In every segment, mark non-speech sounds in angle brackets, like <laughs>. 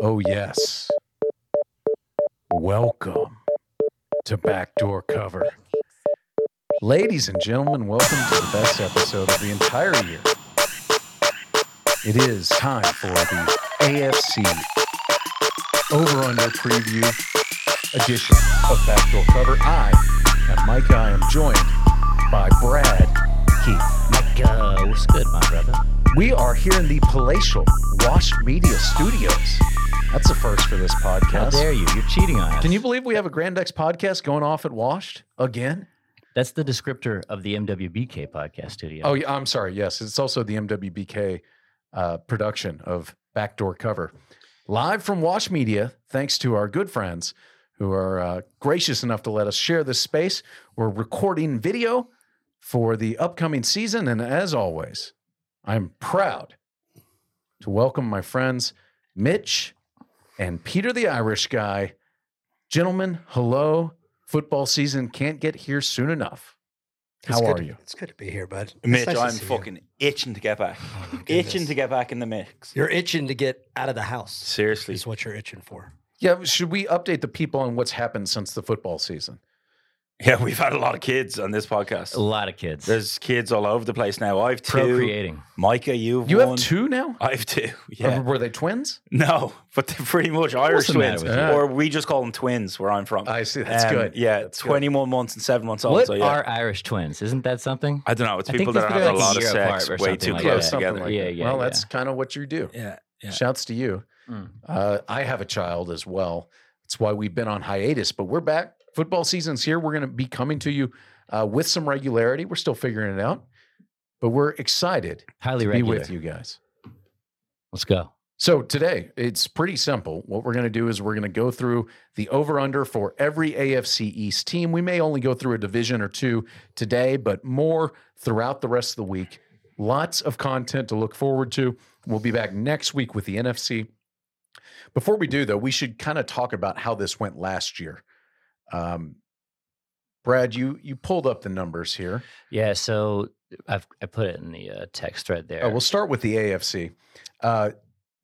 Oh, yes. Welcome to Backdoor Cover. Ladies and gentlemen, welcome to the best episode of the entire year. It is time for the AFC Over Under Preview edition of Backdoor Cover. I am Mike. I am joined by Brad Keith. Micah, uh, what's good, my brother? We are here in the palatial Wash Media Studios. That's the first for this podcast. How dare you? You're cheating on us. Can you believe we have a Grand X podcast going off at Washed again? That's the descriptor of the MWBK podcast studio. Oh, yeah, I'm sorry. Yes, it's also the MWBK uh, production of Backdoor Cover. Live from Wash Media, thanks to our good friends who are uh, gracious enough to let us share this space. We're recording video for the upcoming season. And as always, I'm proud to welcome my friends Mitch and Peter the Irish guy. Gentlemen, hello. Football season can't get here soon enough. How good are to- you? It's good to be here, bud. Mitch, nice I'm see you. fucking itching to get back. Oh, itching to get back in the mix. You're itching to get out of the house. Seriously. Is what you're itching for. Yeah, should we update the people on what's happened since the football season? Yeah, <laughs> we've had a lot of kids on this podcast. a lot of kids. There's kids all over the place now. I've two. procreating. Micah, you've You one. have two now? I have two. <laughs> Or Yeah. were they twins? No, <laughs> but they're pretty much Irish twins. with? Or we just call them twins where I'm from. I see. That's Um, good. Yeah, That's good. 21 months and seven months old. What so yeah. are Irish twins? Isn't that something? I don't know. It's I people that it's are having a like a lot of sex way too like close that. together. like Yeah, yeah, Well, yeah. that's kind of what you do. yeah. Yeah. Shouts to you. Mm. Uh, I have a child as well. It's why we've been on hiatus, but we're back. Football season's here. We're going to be coming to you uh, with some regularity. We're still figuring it out, but we're excited Highly to be regular. with you guys. Let's go. So today, it's pretty simple. What we're going to do is we're going to go through the over under for every AFC East team. We may only go through a division or two today, but more throughout the rest of the week. Lots of content to look forward to. We'll be back next week with the NFC. Before we do, though, we should kind of talk about how this went last year. Um, Brad, you you pulled up the numbers here. Yeah, so I've I put it in the uh, text thread there. Oh, we'll start with the AFC. Uh,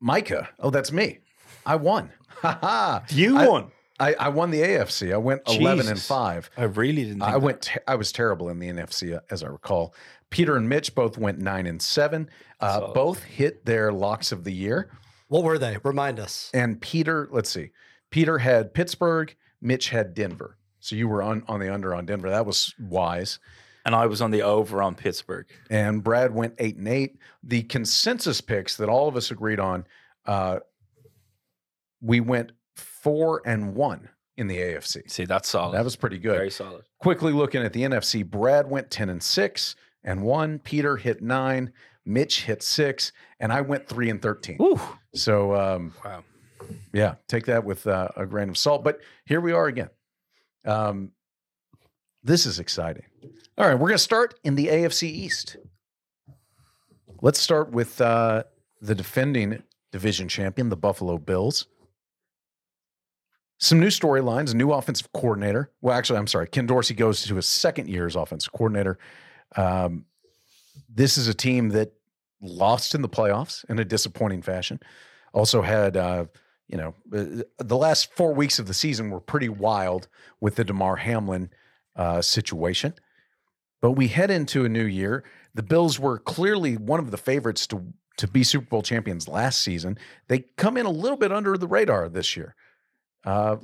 Micah, oh, that's me. I won. <laughs> Ha ha. You I- won. I, I won the AFC. I went 11 and 5. I really didn't think I went te- I was terrible in the NFC uh, as I recall. Peter and Mitch both went 9 and 7. Uh, Solid. both hit their locks of the year. What were they? Remind us. And Peter, let's see. Peter had Pittsburgh, Mitch had Denver. So you were on on the under on Denver. That was wise. and I was on the over on Pittsburgh. And Brad went 8 and 8. The consensus picks that all of us agreed on uh we went 4 and 1 in the AFC. See, that's solid. That was pretty good. very solid. Quickly looking at the NFC, Brad went 10 and 6 and 1. Peter hit 9. Mitch hit 6. And I went 3 and 13. Woo. So, um, Wow. Yeah, take that with uh, a grain of salt. But here we are again. Um, this is exciting. All right, we're going to start in the AFC East. Let's start with uh, the defending division champion, the Buffalo Bills. Some new storylines, new offensive coordinator. Well, actually, I'm sorry. Ken Dorsey goes to his second year as offensive coordinator. Um, this is a team that lost in the playoffs in a disappointing fashion. Also had, uh, you know, uh, the last four weeks of the season were pretty wild with the Damar Hamlin uh, situation. But we head into a new year. The Bills were clearly one of the favorites to to be Super Bowl champions last season. They come in a little bit under the radar this year. Uh,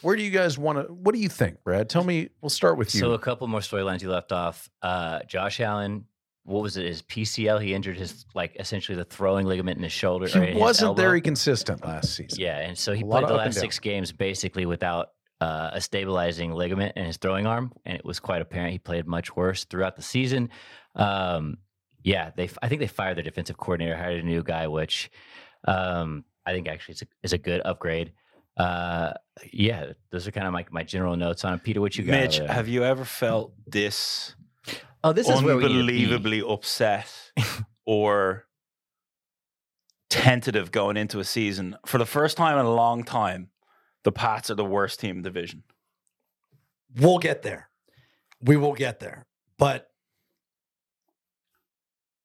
where do you guys want to? What do you think, Brad? Tell me. We'll start with you. So a couple more storylines you left off. Uh, Josh Allen, what was it? His PCL. He injured his like essentially the throwing ligament in his shoulder. or he his wasn't elbow. very consistent last season. Yeah, and so he A played of the last six games basically without uh, a stabilizing ligament in his throwing arm, and it was quite apparent he played much worse throughout the season. Um, yeah, they I think they fired their defensive coordinator, hired a new guy, which um, I think actually is a, is a good upgrade. Uh, yeah, those are kind of my my general notes on it. Peter. What you got? Mitch, have you ever felt this oh, this is where we need to be. unbelievably upset <laughs> or tentative going into a season? For the first time in a long time, the Pats are the worst team in the division. We'll get there. We will get there. But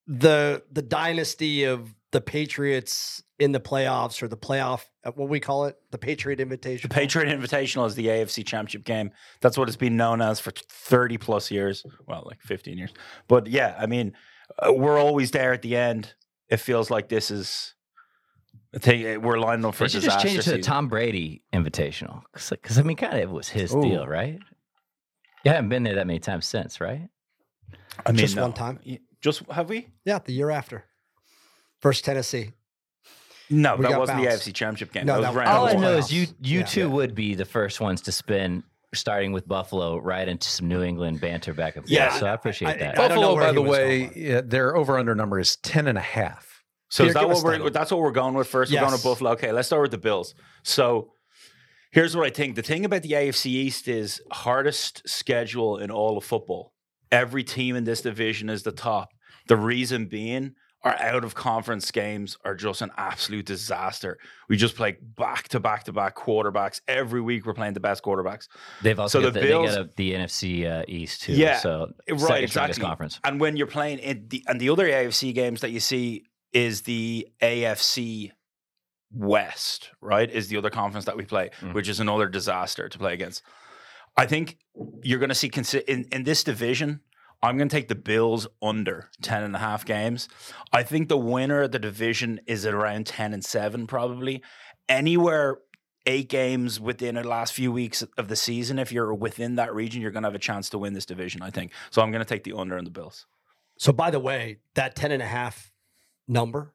the the dynasty of the Patriots in the playoffs or the playoff, uh, what we call it, the Patriot Invitational. The Patriot Invitational is the AFC Championship game. That's what it's been known as for 30 plus years. Well, like 15 years. But yeah, I mean, uh, we're always there at the end. It feels like this is. I think uh, we're lining up for They should disaster just change it to the. Tom Brady Invitational because, I mean, kind of it was his Ooh. deal, right? You haven't been there that many times since, right? I mean, Just no. one time. Just have we? Yeah, the year after. First Tennessee. No, We that wasn't bounced. the AFC Championship game. No, that was that- round All I was know is you you Yeah. two Yeah. would be the first ones to spin, starting with Buffalo, right into some New England banter back and forth. Yeah, so I appreciate I- that. I don't know Buffalo, by the way, yeah, their over under number is 10 and a half. So Here, is that what we're? that. That's what we're going with first. We're going to Buffalo. Okay, let's start with the Bills. So here's what I think. The thing about the AFC East is hardest schedule in all of football. Every team in this division is the top. The reason being, our out of conference games are just an absolute disaster. We just play back to back to back quarterbacks every week. We're playing the best quarterbacks. They've also So got the the, Bills- got a, the NFC uh, East too. Yeah, so right, exactly. conference. And when you're playing in the and the other AFC games that you see is the AFC West, right? Is the other conference that we play, Mm. which is another disaster to play against. I think you're going to see consi- in in this division. I'm going to take the Bills under 10 and a half games. I think the winner of the division is at around 10 and 7 probably. Anywhere eight games within the last few weeks of the season if you're within that region you're going to have a chance to win this division, I think. So I'm going to take the under on the Bills. So, by the way, that 10 and a half number,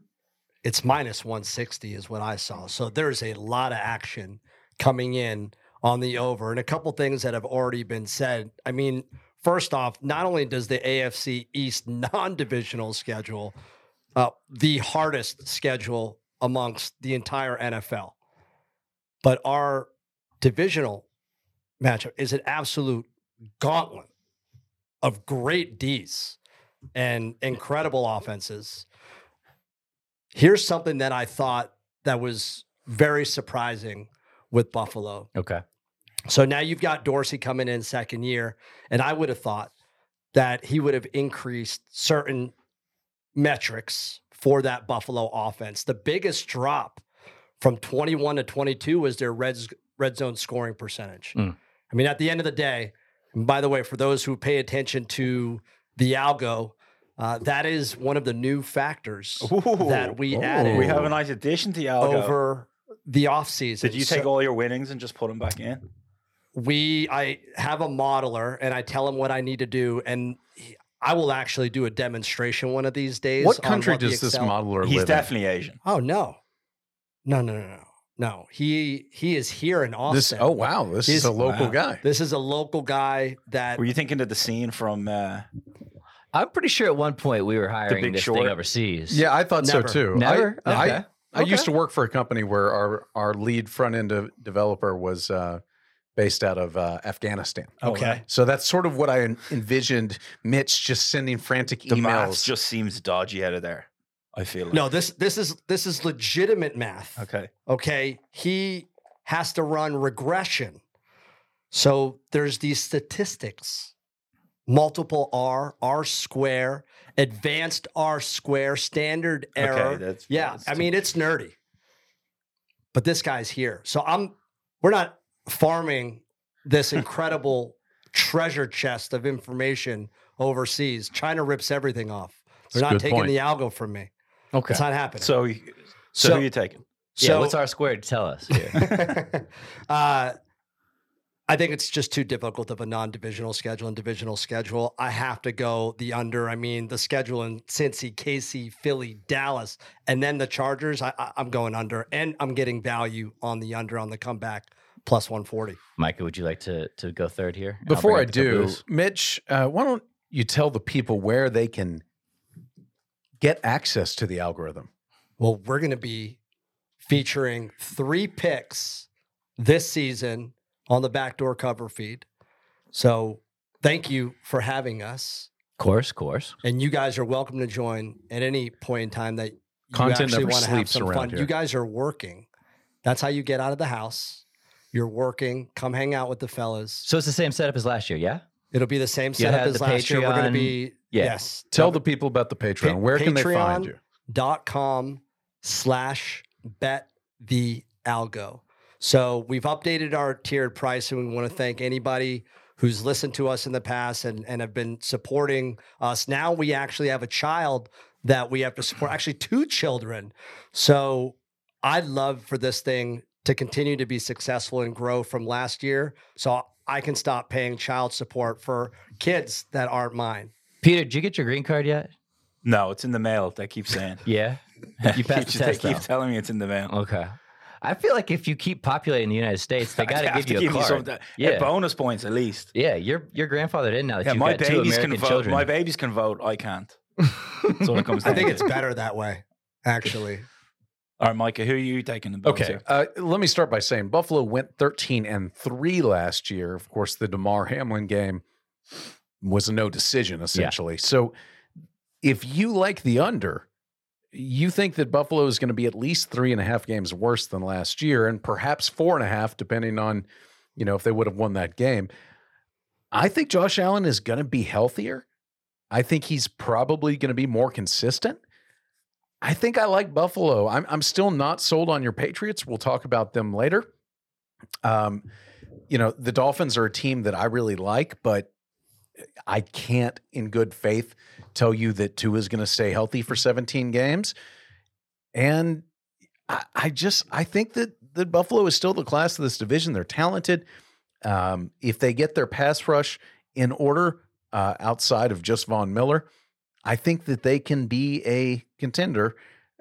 it's minus 160 is what I saw. So, there's a lot of action coming in on the over and a couple things that have already been said. I mean, first off, not only does the AFC East <laughs> non divisional schedule uh, the hardest schedule amongst the entire NFL, but our divisional matchup is an absolute gauntlet of great D's and incredible offenses. Here's something that I thought that was very surprising with Buffalo. Okay. So now you've got Dorsey coming in second year, and I would have thought that he would have increased certain metrics for that Buffalo offense. The biggest drop from 21 to 22 was their red red zone scoring percentage. Mm. I mean, at the end of the day, and by the way, for those who pay attention to the algo, uh, that is one of the new factors that we Ooh. added we have a nice addition to Yalgo. over the offseason. Did you So- take all your winnings and just put them back in? We I have a modeler and I tell him what I need to do and he- I will actually do a demonstration one of these days. What on country the does this modeler He's live definitely Asian. Oh no. No, no, no, no. No. He he is here in in? Austin. This, oh, wow. This is He's- a local wow. guy. This is a local guy that Were you thinking of the scene from? Uh, I'm pretty sure at one point we were hiring Big this Short? thing overseas. Yeah, I thought Never. so too. Never? I, I, Okay. I used Okay. to work for a company where our, our lead front end developer was uh, based out of uh, Afghanistan. Okay. So that's sort of what I envisioned Mitch just sending frantic the math emails. just seems dodgy out of there. I feel like. No, this this is this is legitimate math. Okay. Okay. He has to run regression. So there's these statistics multiple R, R square, advanced R square, standard error. Okay. That's yeah. that's I mean, it's nerdy. But this guy's here. So I'm, we're not farming this incredible treasure chest of information overseas. China rips everything off. They're That's not taking point. the algo from me. okay. It's not happening. So, so, So- who you taking? Yeah, what's R square? Tell us. Here. <laughs> uh, I think it's just too difficult of a non-divisional schedule and divisional schedule. I have to go the under. I mean, the schedule in Cincy, KC, Philly, Dallas, and then the Chargers. I, I, I'm going under, and I'm getting value on the under on the comeback plus 140. Micah, would you like to to go third here? Before I do, caboose. Mitch, uh, why don't you tell the people where they can get access to the algorithm? Well, we're going to be featuring three picks this season on the backdoor cover feed. So thank you for having us. course, course. And you guys are welcome to join at any point in time that you Content actually want to have some fun. here. You guys are working. That's how you get out of the house. You're working. Come hang out with the fellas. So it's the same setup as last year, yeah? It'll be the same You setup as the last year. We're going to be Yeah. yes. Tell the people about the Patreon. Pa- where can they Patreon. find you? dot com slash bet the algo. So we've updated our tiered price, and we want to thank anybody who's listened to us in the past and, and have been supporting us. Now we actually have a child that we have to support, actually, two children. So I'd love for this thing to continue to be successful and grow from last year. So I can stop paying child support for kids that aren't mine. Peter, did you get your green card yet? No, it's in the mail. They keep saying. <laughs> Yeah. You <laughs> passed the they test. keep telling me it's in the mail. Okay. I feel like if you keep populating the United States, they <laughs> got to give you a me card. some yeah. yeah. bonus points at least. yeah, you're you're grandfathered in now that Yeah, you've my got babies American can vote. children. My babies can vote. I can't. That's what it comes down I think to. it's better that way, actually. All right, Micah, who are you taking the bonus Okay, uh, let me start by saying Buffalo went 13 and 3 last year. Of course, the Damar Hamlin game was a no decision, essentially. So if you like the under, you think that Buffalo is going to be at least three and a half games worse than last year, and perhaps four and a half, depending on, you know, if they would have won that game. I think Josh Allen is going to be healthier. I think he's probably going to be more consistent. I think I like Buffalo. I'm I'm still not sold on your Patriots. We'll talk about them later. Um, you know, the Dolphins are a team that I really like, but I can't in good faith tell you that Tua is going to stay healthy for 17 games. And I, I just I think that that Buffalo is still the class of this division. They're talented. Um, if they get their pass rush in order uh, outside of just Von Miller, I think that they can be a contender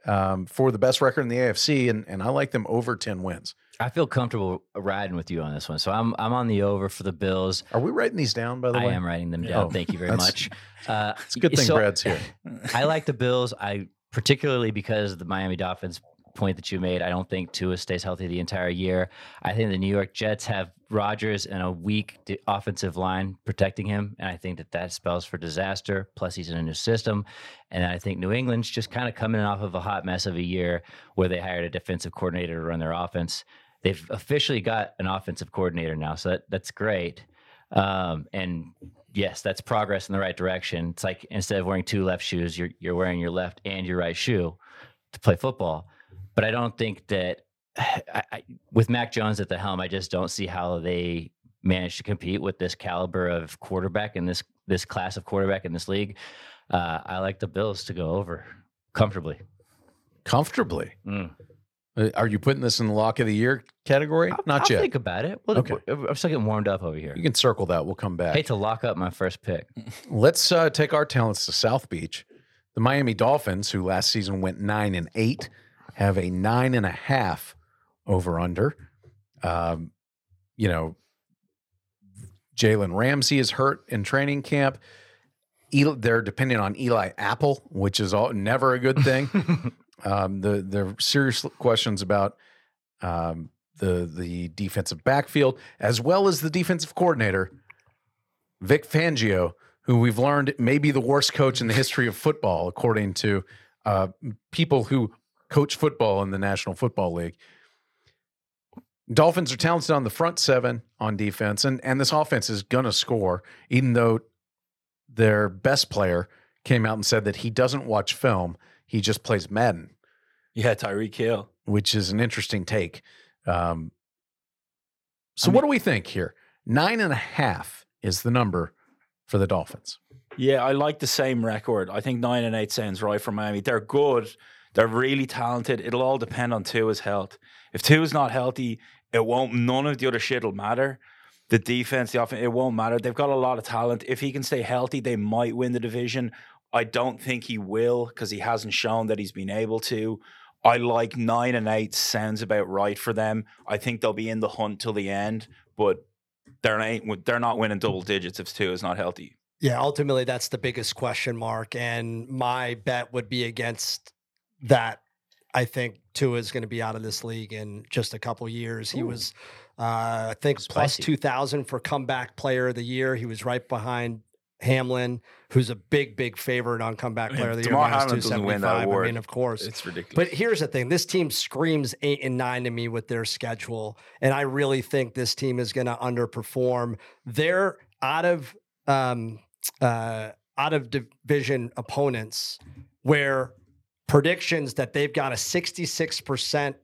um, for the best record in the AFC, and and I like them over 10 wins. I feel comfortable riding with you on this one. So I'm I'm on the over for the Bills. Are we writing these down by the I way? I am writing them down. Oh, Thank you very much. <laughs> Uh, It's a good thing so Brad's here. <laughs> I like the Bills. I particularly because the Miami Dolphins point that you made. I don't think Tua stays healthy the entire year. I think the New York Jets have Rodgers and a weak offensive line protecting him, and I think that that spells for disaster. Plus, he's in a new system, and I think New England's just kind of coming off of a hot mess of a year where they hired a defensive coordinator to run their offense. They've officially got an offensive coordinator now, so that, that's great. Um, and yes, that's progress in the right direction. It's like instead of wearing two left shoes, you're you're wearing your left and your right shoe to play football. But I don't think that <sighs> I, I, with Mac Jones at the helm, I just don't see how they manage to compete with this caliber of quarterback and this this class of quarterback in this league. Uh, I like the Bills to go over comfortably. Comfortably. Mm. Uh, Are you putting this in the lock of the year category? I'll, Not I'll yet. think about it. Well, Okay. I'm still getting warmed up over here. You can circle that. We'll come back. hate to lock up my first pick. <laughs> Let's uh, take our talents to South Beach. The Miami Dolphins, who last season went nine and eight, have a nine and a half over under. Um, you know, Jalen Ramsey is hurt in training camp. Eli, they're depending on Eli Apple, which is all, never a good thing. <laughs> um, the there are serious questions about um, the the defensive backfield as well as the defensive coordinator, Vic Fangio, who we've learned may be the worst coach in the history of football, according to uh, people who coach football in the National Football League. Dolphins are talented on the front seven on defense, and and this offense is gonna score, even though their best player came out and said that he doesn't watch film; he just plays Madden, Yeah, Tyreek Hill. which is an interesting take. Um, so, I what do we think here? Nine and a half is the number for the Dolphins. Yeah, I like the same record. I think nine and eight sounds right for Miami. They're good. They're really talented. It'll all depend on Tua's health. If Tua's not healthy, it won't. None of the other shit will matter. The defense, the offense, it won't matter. They've got a lot of talent. If he can stay healthy, they might win the division. I don't think he will because he hasn't shown that he's been able to. I like nine and eight sounds about right for them. I think they'll be in the hunt till the end, but they're ain't they're not winning double digits if Tua's not healthy. Yeah, ultimately, that's the biggest question mark. And my bet would be against that. I think Tua is going to be out of this league in just a couple years. He was, uh, I think, Spicy. 2,000 for comeback player of the year. He was right behind Hamlin, who's a big, big favorite on comeback player of the year. Hamlin doesn't win that 275. I award. mean, of course. It's ridiculous. But here's the thing: this team screams eight and nine to me with their schedule, and I really think this team is going to underperform. They're out of um, uh, out of division opponents where predictions that they've got a 66%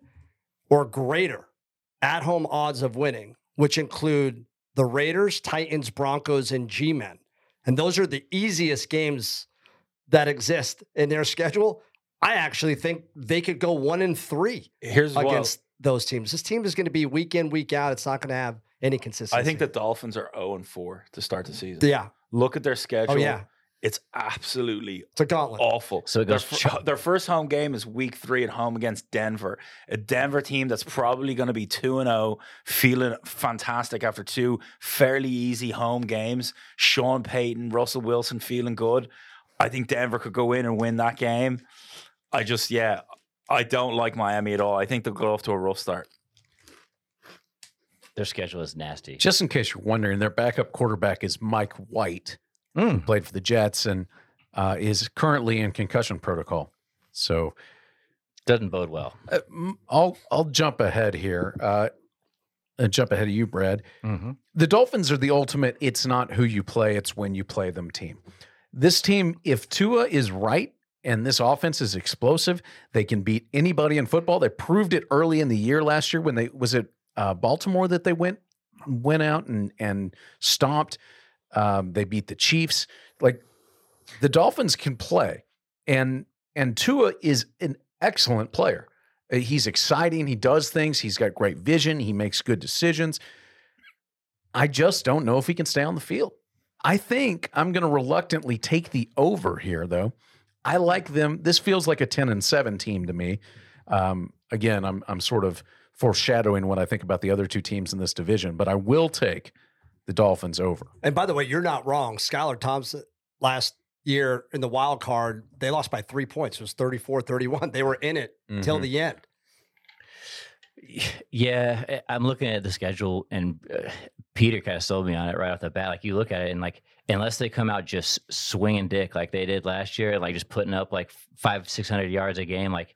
or greater at home odds of winning, which include the Raiders, Titans, Broncos, and G Men. And those are the easiest games that exist in their schedule. I actually think they could go one in three Here's what against those teams. This team is going to be week in, week out. It's not going to have any consistency. I think the Dolphins are 0 and 4 to start the season. yeah. Look at their oh, schedule. Oh yeah, It's absolutely it's a gauntlet. awful. So it their, goes fir- ch- their first home game is week three at home against Denver, a Denver team that's probably going to be 2 and 0, feeling fantastic after two fairly easy home games. Sean Payton, Russell Wilson feeling good. I think Denver could go in and win that game. I just, yeah, I don't like Miami at all. I think they'll go off to a rough start. Their schedule is nasty. Just in case you're wondering, their backup quarterback is Mike White, who Mm. played for the Jets and uh, is currently in concussion protocol. So Doesn't bode well. uh, I'll I'll jump ahead here. Uh, uh, jump ahead of you, Brad. Mm-hmm. The Dolphins are the ultimate. It's not who you play; it's when you play them team. This team, if Tua is right and this offense is explosive, they can beat anybody in football. They proved it early in the year last year when they was it uh, Baltimore that they went went out and and stomped. Um, they beat the Chiefs. Like the Dolphins can play, and and Tua is an excellent player. Uh, He's exciting. He does things. He's got great vision. He makes good decisions. I just don't know if he can stay on the field. I think I'm going to reluctantly take the over here, though. I like them. This feels like a 10 and 7 team to me. Um, again, I'm I'm sort of foreshadowing what I think about the other two teams in this division, but I will take the Dolphins over. And by the way, you're not wrong. Skylar Thompson last year in the wild card, they lost by three points. It was 34 31. They were in it till Mhm. the end. <sighs> Yeah, I- I'm looking at the schedule, and uh, Peter kind of sold me on it right off the bat. Like you look at it, and like unless they come out just swinging dick like they did last year, like just putting up like five, six hundred yards a game, like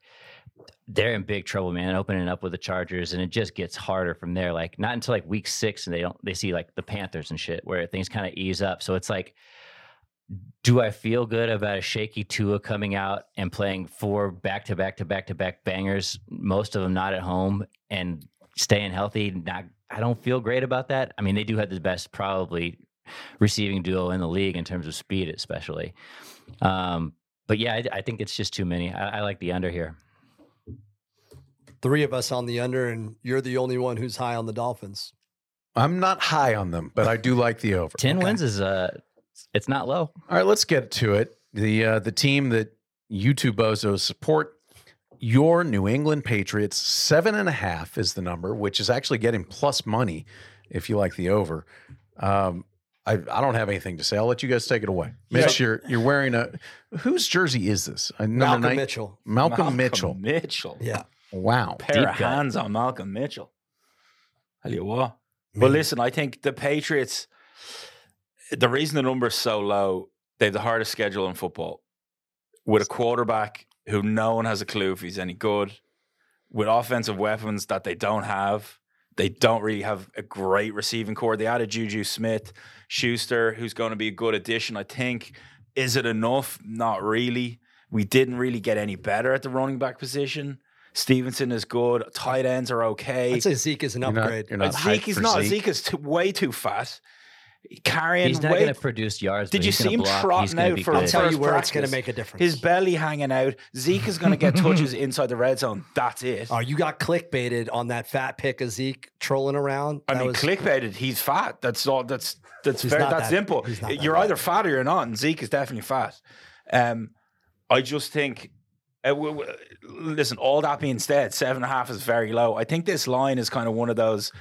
they're in big trouble, man. Opening up with the Chargers, and it just gets harder from there. Like not until like week six, and they don't they see like the Panthers and shit where things kind of ease up. So it's like. Do I feel good about a shaky Tua coming out and playing four back to back to back to back bangers, most of them not at home, and staying healthy? Not, I don't feel great about that. I mean, they do have the best probably receiving duo in the league in terms of speed, especially. Um, but yeah, I, I think it's just too many. I, I like the under here. Three of us on the under, and you're the only one who's high on the Dolphins. I'm not high on them, but I do like the over. Ten Okay. wins is uh, it's not low. All right, let's get to it. The uh, the team that you two bozos support, your New England Patriots, seven and a half is the number, which is actually getting plus money if you like the over. Um, I, I don't have anything to say. I'll let you guys take it away. Mitch, you're you're wearing a whose jersey is this? A number Malcolm nine- Mitchell. Malcolm, Mitchell. Mitchell. Yeah. Wow. Pair Deep of hands on Malcolm Mitchell. Tell you what. But listen, I think the Patriots, the reason the number's so low, they have the hardest schedule in football. With a quarterback who no one has a clue if he's any good, with offensive weapons that they don't have. They don't really have a great receiving corps. They added Juju Smith, Schuster, who's going to be a good addition, I think. Is it enough? Not really. We didn't really get any better at the running back position. Stevenson is good. Tight ends are okay. I'd say Zeke is an You're not, upgrade. you're not Zeke hyped is not. Zeke. Zeke, is too, way too fast. Carrying He's not way. going to produce yards. Did you see him block. trotting out for I'll tell you first where it's going to make a difference. his belly hanging out. Zeke is going to get <laughs> touches inside the red zone. That's it. Oh, you got clickbaited on that fat pick of Zeke trolling around. I That mean, was- clickbaited. He's fat. That's all. That's that's He's very, not that's that- simple. he's not that You're bad. either fat or you're not, and Zeke is definitely fat. Um, I just think. Uh, w- w- listen, all that being said, seven and a half is very low. I think this line is kind of one of those.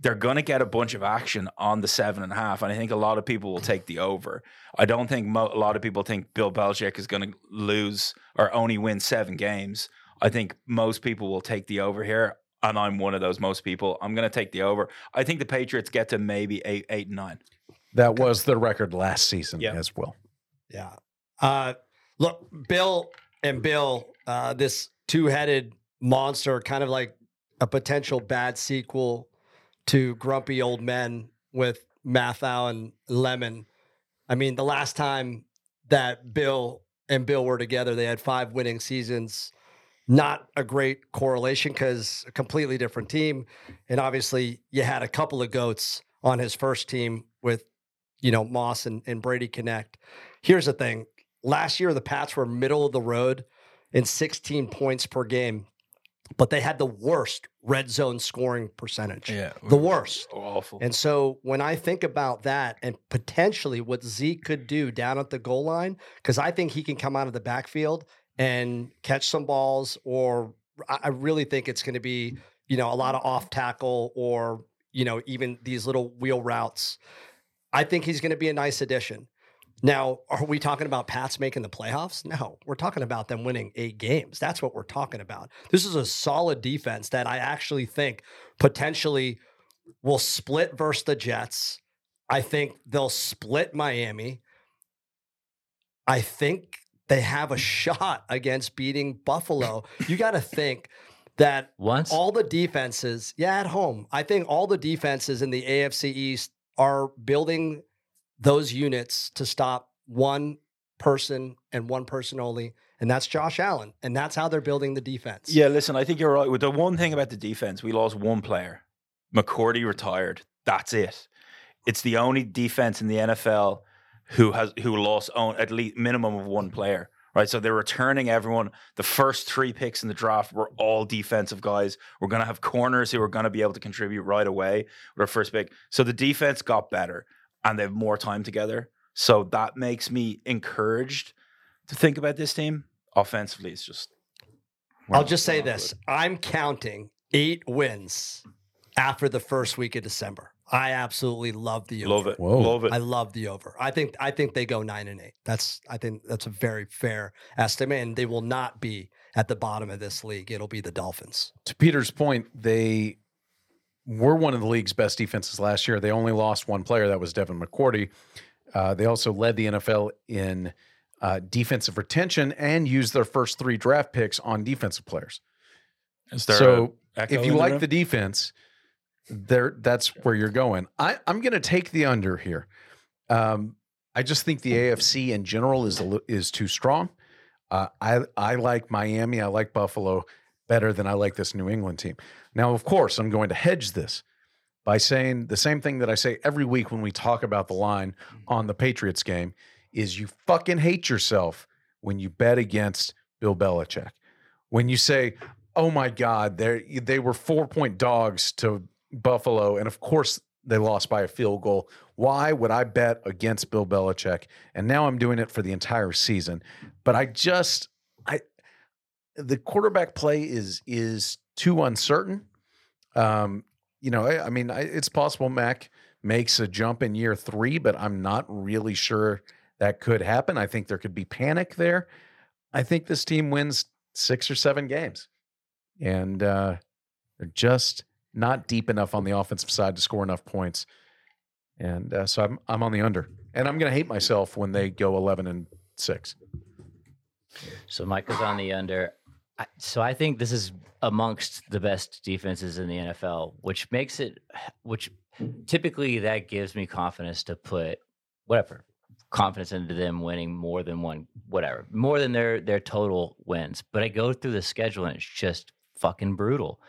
They're going to get a bunch of action on the seven and a half, and I think a lot of people will take the over. I don't think mo- a lot of people think Bill Belichick is going to lose or only win seven games. I think most people will take the over here, and I'm one of those most people. I'm going to take the over. I think the Patriots get to maybe eight, eight, and nine. That was the record last season Yeah. as well. Yeah. Uh, look, Bill and Bill, uh, this two headed monster, kind of like a potential bad sequel to Grumpy Old Men with Matthau and Lemmon. I mean, the last time that Bill and Bill were together, they had five winning seasons. Not a great correlation because a completely different team. And obviously, you had a couple of goats on his first team with, you know, Moss and, and Brady Connect. Here's the thing last year, the Pats were middle of the road in 16 points per game, but they had the worst red zone scoring percentage. Yeah. The worst. Awful. And so when I think about that and potentially what Zeke could do down at the goal line, because I think he can come out of the backfield and catch some balls, or I really think it's going to be, you know, a lot of off tackle or, you know, even these little wheel routes. I think he's going to be a nice addition. Now, are we talking about Pats making the playoffs? No, we're talking about them winning eight games. That's what we're talking about. This is a solid defense that I actually think potentially will split versus the Jets. I think they'll split Miami. I think they have a shot against beating Buffalo. You got to think that Once all the defenses, yeah, at home, I think all the defenses in the AFC East are building those units to stop one person and one person only, and that's Josh Allen. And that's how they're building the defense. Yeah, listen, I think you're right. With the one thing about the defense, we lost one player. McCourty retired. That's it. It's the only defense in the NFL who has who lost on at least minimum of one player. Right. So they're returning everyone. The first three picks in the draft were all defensive guys. We're gonna have corners who are gonna be able to contribute right away with our first pick. So the defense got better and they have more time together. So that makes me encouraged to think about this team. Offensively, it's just. I'll just say this good. I'm counting eight wins after the first week of December. I absolutely love the over. Love it. Whoa. Love it. I love the over. I think I think they go nine and eight. That's I think that's a very fair estimate, and they will not be at the bottom of this league. It'll be the Dolphins. to Peter's point, they were one of the league's best defenses last year. They only lost one player, that was Devin McCourty. Uh, they also led the NFL in uh, defensive retention and used their first three draft picks on defensive players. So if you like room? the defense, there that's where you're going. I, I'm going to take the under here. Um, I just think the AFC in general is is too strong. Uh, I I like Miami. I like Buffalo better than I like this New England team. Now, of course, I'm going to hedge this by saying the same thing that I say every week when we talk about the line mm-hmm. on the Patriots game is you fucking hate yourself when you bet against Bill Belichick. When you say, "Oh my God, they they were four point dogs to Buffalo, and of course they lost by a field goal." Why would I bet against Bill Belichick? And now I'm doing it for the entire season. But I just the quarterback play is is too uncertain. Um, you know, I, I mean, I, it's possible Mac makes a jump in year three, but I'm not really sure that could happen. I think there could be panic there. I think this team wins six or seven games, and uh, they're just not deep enough on the offensive side to score enough points. And uh, so I'm I'm on the under, and I'm going to hate myself when they go 11 and six. So Michael's on the under. I, so I think this is amongst the best defenses in the NFL, which makes it, which typically that gives me confidence to put whatever confidence into them winning more than one, whatever, more than their their total wins. But I go through the schedule and it's just fucking brutal.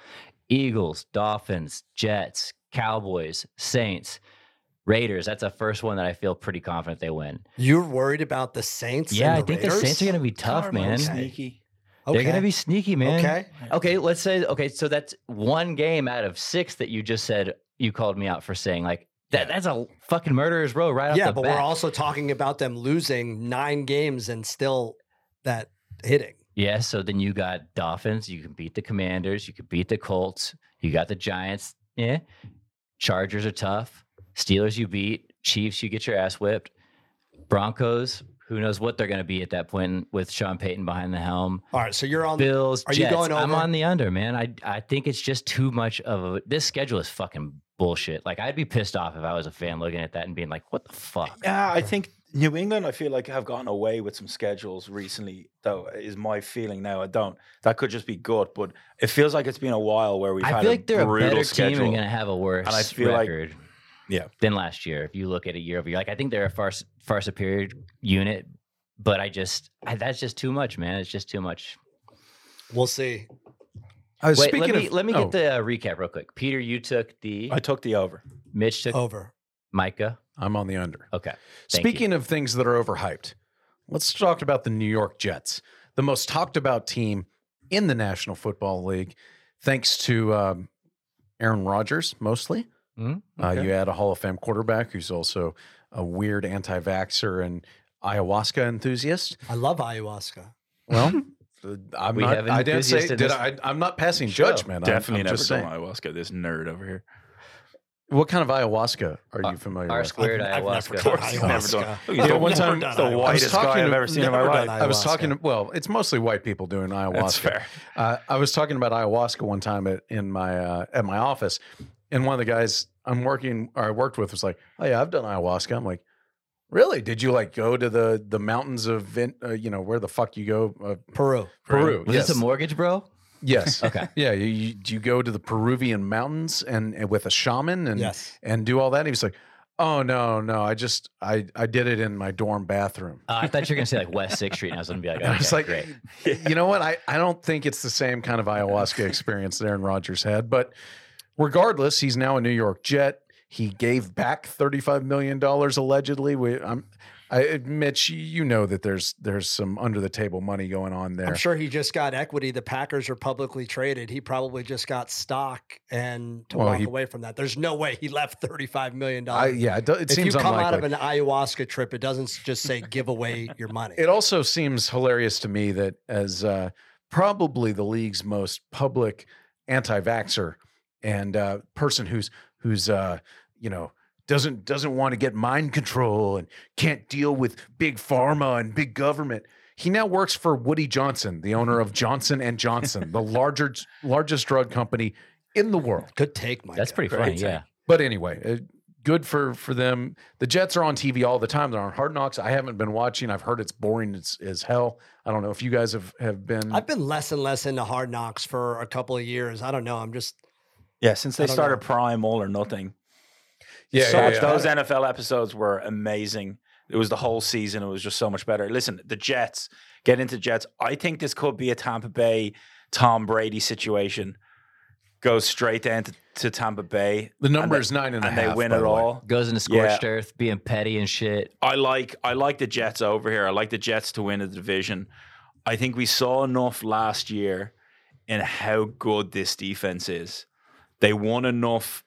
Eagles, Dolphins, Jets, Cowboys, Saints, Raiders. That's a first one that I feel pretty confident they win. You're worried about the Saints? Yeah, I and the think the Saints are going to be tough, Karma, man. Sneaky. They're going to be sneaky, man. okay. Okay, let's say okay, so that's one game out of six that you just said you called me out for saying like that. That's a fucking murderer's row right off Yeah, but bat. we're also talking about them losing nine games and still that hitting. yeah. So then you got Dolphins. You can beat the Commanders. You can beat the Colts. You got the Giants. Yeah. Chargers are tough. Steelers you beat. Chiefs you get your ass whipped. Broncos. Who knows what they're going to be at that point with Sean Payton behind the helm. All right, so you're on. Bills. are you going going I'm on the under, man. I I think it's just too much of a. This schedule is fucking bullshit. Like I'd be pissed off if I was a fan looking at that and being like, "What the fuck?" Yeah, I think New England. I feel like have gotten away with some schedules recently. Though is my feeling now. I don't. That could just be good, but it feels like it's been a while where we've I had feel a like they're a better schedule. team and going to have a worse I feel like- record. Yeah. Than last year, if you look at a year over year, like I think they're a far far superior unit but I just I, that's just too much, man. It's just too much. We'll see. I was Wait, speaking let me of, let me oh, get the uh, recap real quick. Peter, you took the I took the over. Mitch took Over. Micah. I'm on the under. Okay. Thank you. Speaking of things that are overhyped, let's talk about the New York Jets, the most talked about team in the National Football League, thanks to um, Aaron Rodgers mostly. Mhm. Uh, you add a Hall of Fame quarterback who's also a weird anti vaxxer and ayahuasca enthusiast. I love ayahuasca. Well, <laughs> uh, I'm We not, have I didn't say, did I, I'm not passing show. judgment. I'm- Definitely I'm, never just done saying. ayahuasca. This nerd over here. What kind of ayahuasca are you Uh, familiar R with? squared I've never ayahuasca. done He's never done. ayahuasca. He's Yeah, one time- done the was whitest guy talking I've ever seen in my life. done I was ayahuasca. talking. Well, it's mostly white people doing ayahuasca. That's fair. Uh, I was talking about ayahuasca one time at in my uh, at my office, and one of the guys I'm working or I worked with was like, "Oh yeah, I've done ayahuasca." I'm like, "Really? Did you like go to the the mountains of Vin, uh, you know where the fuck you go? Uh, Peru. Peru? Was yes, this a mortgage, bro? yes, <laughs> Okay. yeah. You, you, do you go to the Peruvian mountains and, and with a shaman and Yes. and do all that? he was like, "Oh no, no, I just I I did it in my dorm bathroom." Uh, I thought you were gonna say like West Sixth Street, and I was gonna be like, <laughs> And I was like, great. you know what? I, I don't think it's the same kind of ayahuasca experience that Aaron Rodgers had. But regardless, he's now a New York Jet. He gave back $35 million allegedly. We, I'm, I, Mitch, you know that there's there's some under the table money going on there. I'm sure he just got equity. The Packers are publicly traded. He probably just got stock and to Well, walk he- away from that. There's no way he left $35 million. Yeah, it, it if you come unlikely. out of an ayahuasca trip, it doesn't just say give away your money. It also seems hilarious to me that as uh, probably the league's most public anti-vaxxer and uh, person who's who's uh, you know doesn't doesn't want to get mind control and can't deal with big pharma and big government. He now works for Woody Johnson, the owner of Johnson and Johnson, the larger largest drug company in the world. Good take, Mike. That's pretty Great funny. take. Yeah. But anyway, uh, good for for them. The Jets are on TV all the time. They're on Hard Knocks. I haven't been watching. I've heard it's boring as, as hell. I don't know if you guys have have been. I've been less and less into hard knocks for a couple of years. I don't know. I'm just Yeah, since they started know. Prime All or Nothing. yeah, so yeah, yeah. Those NFL episodes were amazing. It was the whole season. It was just so much better. Listen, the Jets, get into Jets. I think this could be a Tampa Bay Tom Brady situation. Goes straight down to, to Tampa Bay The number they- is nine and a and they win it the all. Goes into scorched earth, being petty and shit. I like I like the Jets over here. I like the Jets to win the division. I think we saw enough last year in how good this defense is. They won enough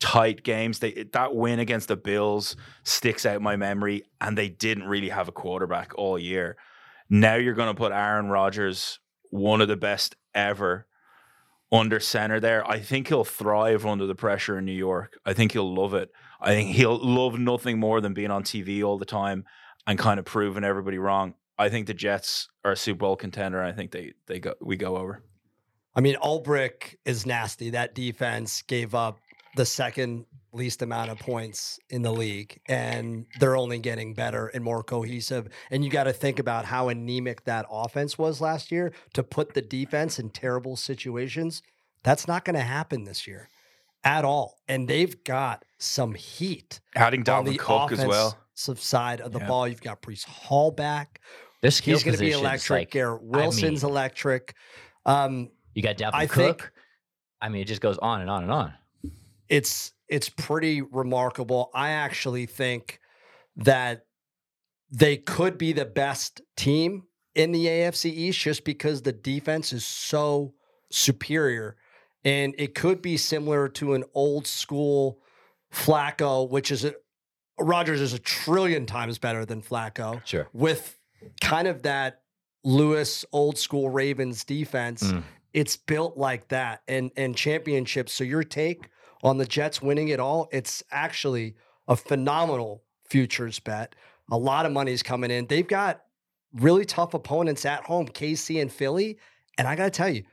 tight games. They that win against the Bills sticks out my memory, and they didn't really have a quarterback all year. Now you're going to put Aaron Rodgers, one of the best ever, under center there. I think he'll thrive under the pressure in New York. I think he'll love it. I think he'll love nothing more than being on TV all the time and kind of proving everybody wrong. I think the Jets are a Super Bowl contender. I think they they go we go over. I mean, Ulbrich is nasty. That defense gave up the second least amount of points in the league, and they're only getting better and more cohesive. And you got to think about how anemic that offense was last year to put the defense in terrible situations. That's not going to happen this year at all. And they've got some heat Adding on Dalvin the Cook as well. offensive side of the Yeah. ball. You've got Breece Hall back. This skill He's going to be electric. Like, Garrett I Wilson's mean, electric. Um, you got Dalvin I Cook. think- I mean, it just goes on and on and on. it's it's pretty remarkable. I actually think that they could be the best team in the AFC East just because the defense is so superior. And it could be similar to an old school Flacco, which is a Rodgers is a trillion times better than Flacco Sure. with kind of that Lewis old school Ravens defense. Mm. It's built like that and and championships. So your take on the Jets winning it all, it's actually a phenomenal futures bet. A lot of money's coming in. They've got really tough opponents at home, KC and Philly. And I got to tell you,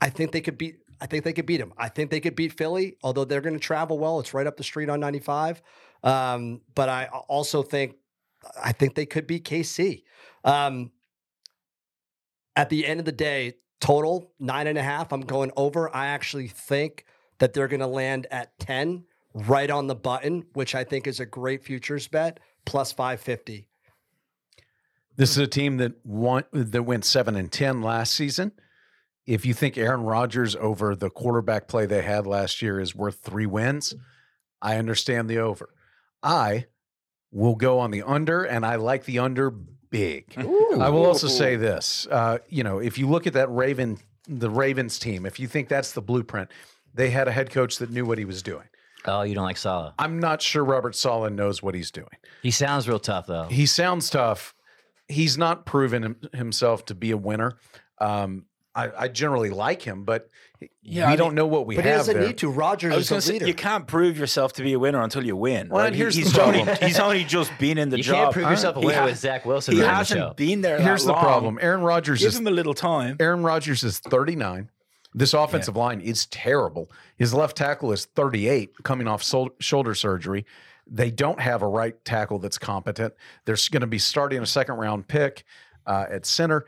I think they could beat. I think they could beat them. I think they could beat Philly, although they're going to travel well. It's right up the street on 95. Um, but I also think, I think they could beat KC. Um, at the end of the day, total nine and a half. I'm going over. I actually think that they're going to land at 10 right on the button, which I think is a great futures bet, plus 550. This is a team that won that went seven and ten last season. If you think Aaron Rodgers over the quarterback play they had last year is worth three wins, I understand the over. I will go on the under, and I like the under big. I will also say this: uh, you know, if you look at that Raven, the Ravens team, if you think that's the blueprint, they had a head coach that knew what he was doing. Oh, you don't like Saleh? I'm not sure Robert Saleh knows what he's doing. He sounds real tough though. He sounds tough. He's not proven him, himself to be a winner. Um, I, I generally like him, but Yeah, we I don't mean- know what we But he have doesn't there. need to. Rodgers I was is going a to say leader. you can't prove yourself to be a winner until you win. Well, right? and here's He- the he's only problem. he's only just been in the you job. You can't prove yourself a winner ha- with Zach Wilson He hasn't show. been there. Here's that the long. problem: Aaron Rodgers Give is him a little time. Aaron Rodgers is 39. This offensive line is terrible. His left tackle is 38, coming off sol- shoulder surgery. They don't have a right tackle that's competent. They're going to be starting a second round pick uh, at center.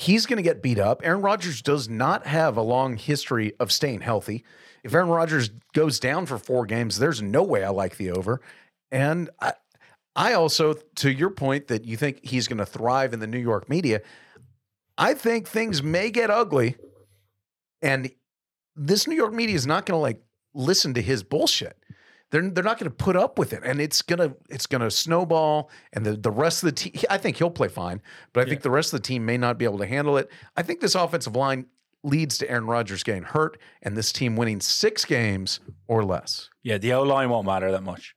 He's going to get beat up. Aaron Rodgers does not have a long history of staying healthy. If Aaron Rodgers goes down for four games, there's no way I like the over. And I, I also, to your point, that you think he's going to thrive in the New York media, I think things may get ugly. And this New York media is not going to like listen to his bullshit. They're, they're not going to put up with it, and it's gonna it's gonna snowball. And the, the rest of the team, I think he'll play fine, but I think the rest of the team may not be able to handle it. I think this offensive line leads to Aaron Rodgers getting hurt, and this team winning six games or less. Yeah, the O line won't matter that much.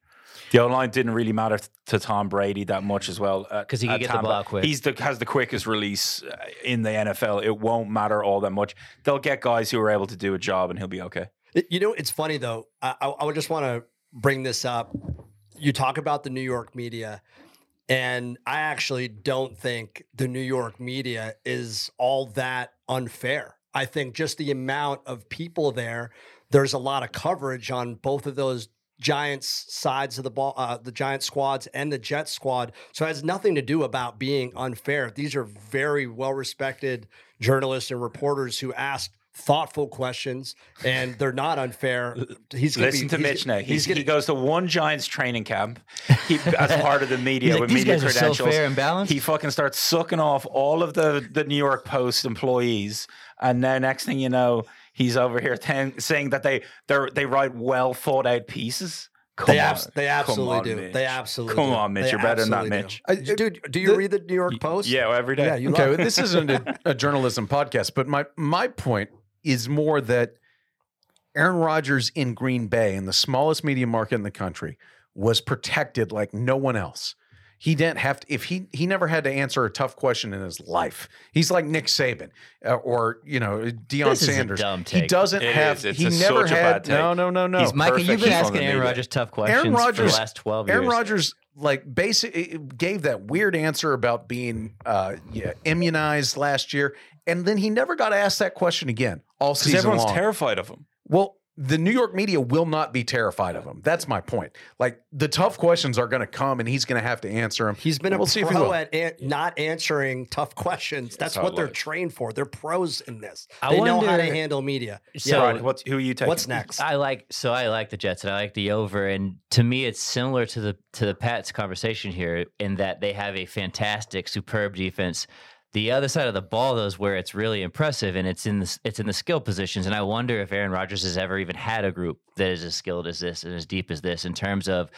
The O line didn't really matter to Tom Brady that much as well. because he can at get the ball quick. He's the has the quickest release uh, in the NFL. It won't matter all that much. They'll get guys who are able to do a job, and he'll be okay. You know, it's funny though. I, I, I would just want to bring this up. You talk about the New York media, and I actually don't think the New York media is all that unfair. I think just the amount of people there, there's a lot of coverage on both of those Giants sides of the ball, uh, the Giant squads and the Jet squad. So it has nothing to do about being unfair. These are very well respected journalists and reporters who ask thoughtful questions, and they're not unfair. He's gonna Listen be, to he's- Mitch now. He's, He's gonna, he goes to one Giants training camp he, <laughs> as part of the media like, with media guys are so credentials. fair and balanced." He fucking starts sucking off all of the the New York Post employees, and now next thing you know, he's over here ten, saying that they they they write well thought out pieces. Come they, on. abs- they Come absolutely on, do. Mitch. They absolutely Come do. on, Mitch. They You're better than that, absolutely do. Mitch. I- Dude, do you the- read the New York Post? Yeah, well, every day. Yeah, you okay, love well, this isn't a, <laughs> a journalism podcast, but my my point is more that Aaron Rodgers in Green Bay, in the smallest media market in the country, was protected like no one else. He didn't have to. If he he never had to answer a tough question in his life. He's like Nick Saban uh, or you know Deion This is a Sanders. dumb He doesn't It have. is. It's he a- never had. take. No, no, no, no. He's Micah, you've been asking Aaron. Rodgers tough questions for Rodgers- the last twelve years. Aaron Rodgers like basically gave that weird answer about being uh, yeah, immunized last year, and then he never got asked that question again all season everyone's long. terrified of him. well, the New York media will not be terrified of him. That's my point. Like the tough questions are going to come, and he's going to have to answer them. He's been a We'll see if he pro will. at an- not answering tough questions. That's how what it they're looks. trained for. They're pros in this. I they know how to wonder- handle media. So- yeah. Right, what's, who are you taking? What's next? I like so I like the Jets and I like the over and to me it's similar to the to the Pats conversation here in that they have a fantastic superb defense. The other side of the ball though is where it's really impressive and it's in the it's in the skill positions and I wonder if Aaron Rodgers has ever even had a group that is as skilled as this and as deep as this in terms of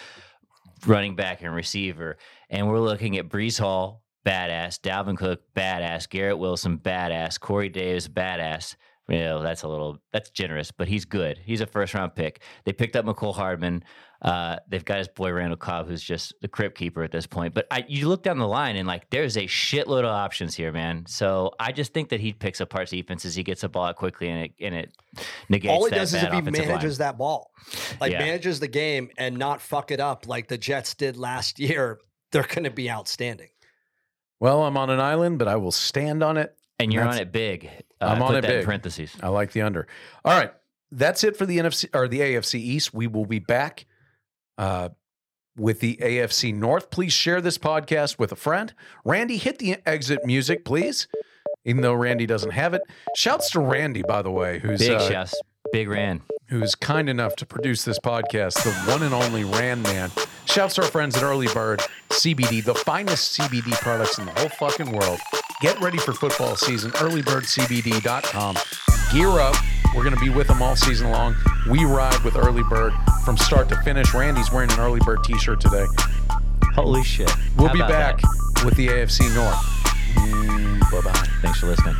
running back and receiver. And we're looking at Breece Hall, badass, Dalvin Cook, badass, Garrett Wilson, badass, Corey Davis, badass. You know, that's a little that's generous, but he's good. He's a first round pick. They picked up Mecole Hardman. Uh, they've got his boy Randall Cobb, who's just the crypt keeper at this point. But I, you look down the line and like there's a shitload of options here, man. So I just think that he picks apart defenses. He gets the ball out quickly and it and it negates. All he does is if he offensive line. manages that ball, like Yeah. manages the game and not fuck it up like the Jets did last <laughs> year, they're going to be outstanding. Well, I'm on an island, but I will stand on it. and you're on it big. Uh, I'm on it that in big. parentheses. I like the under. All right, that's it for the NFC or the AFC East. We will be back uh, with the AFC North. Please share this podcast with a friend. Randy, hit the exit music, please. Even though Randy doesn't have it. Shouts to Randy, by the way, who's Big uh, shouts, big Ran. who is kind enough to produce this podcast, the one and only Rand Man. Shouts to our friends at Early Bird CBD, the finest CBD products in the whole fucking world. Get ready for football season. Earlybirdcbd.com. Gear up. We're going to be with them all season long. We ride with Early Bird from start to finish. Randy's wearing an Early Bird t shirt today. Holy shit. We'll How be back that? with the AFC North. Mm, bye bye. Thanks for listening.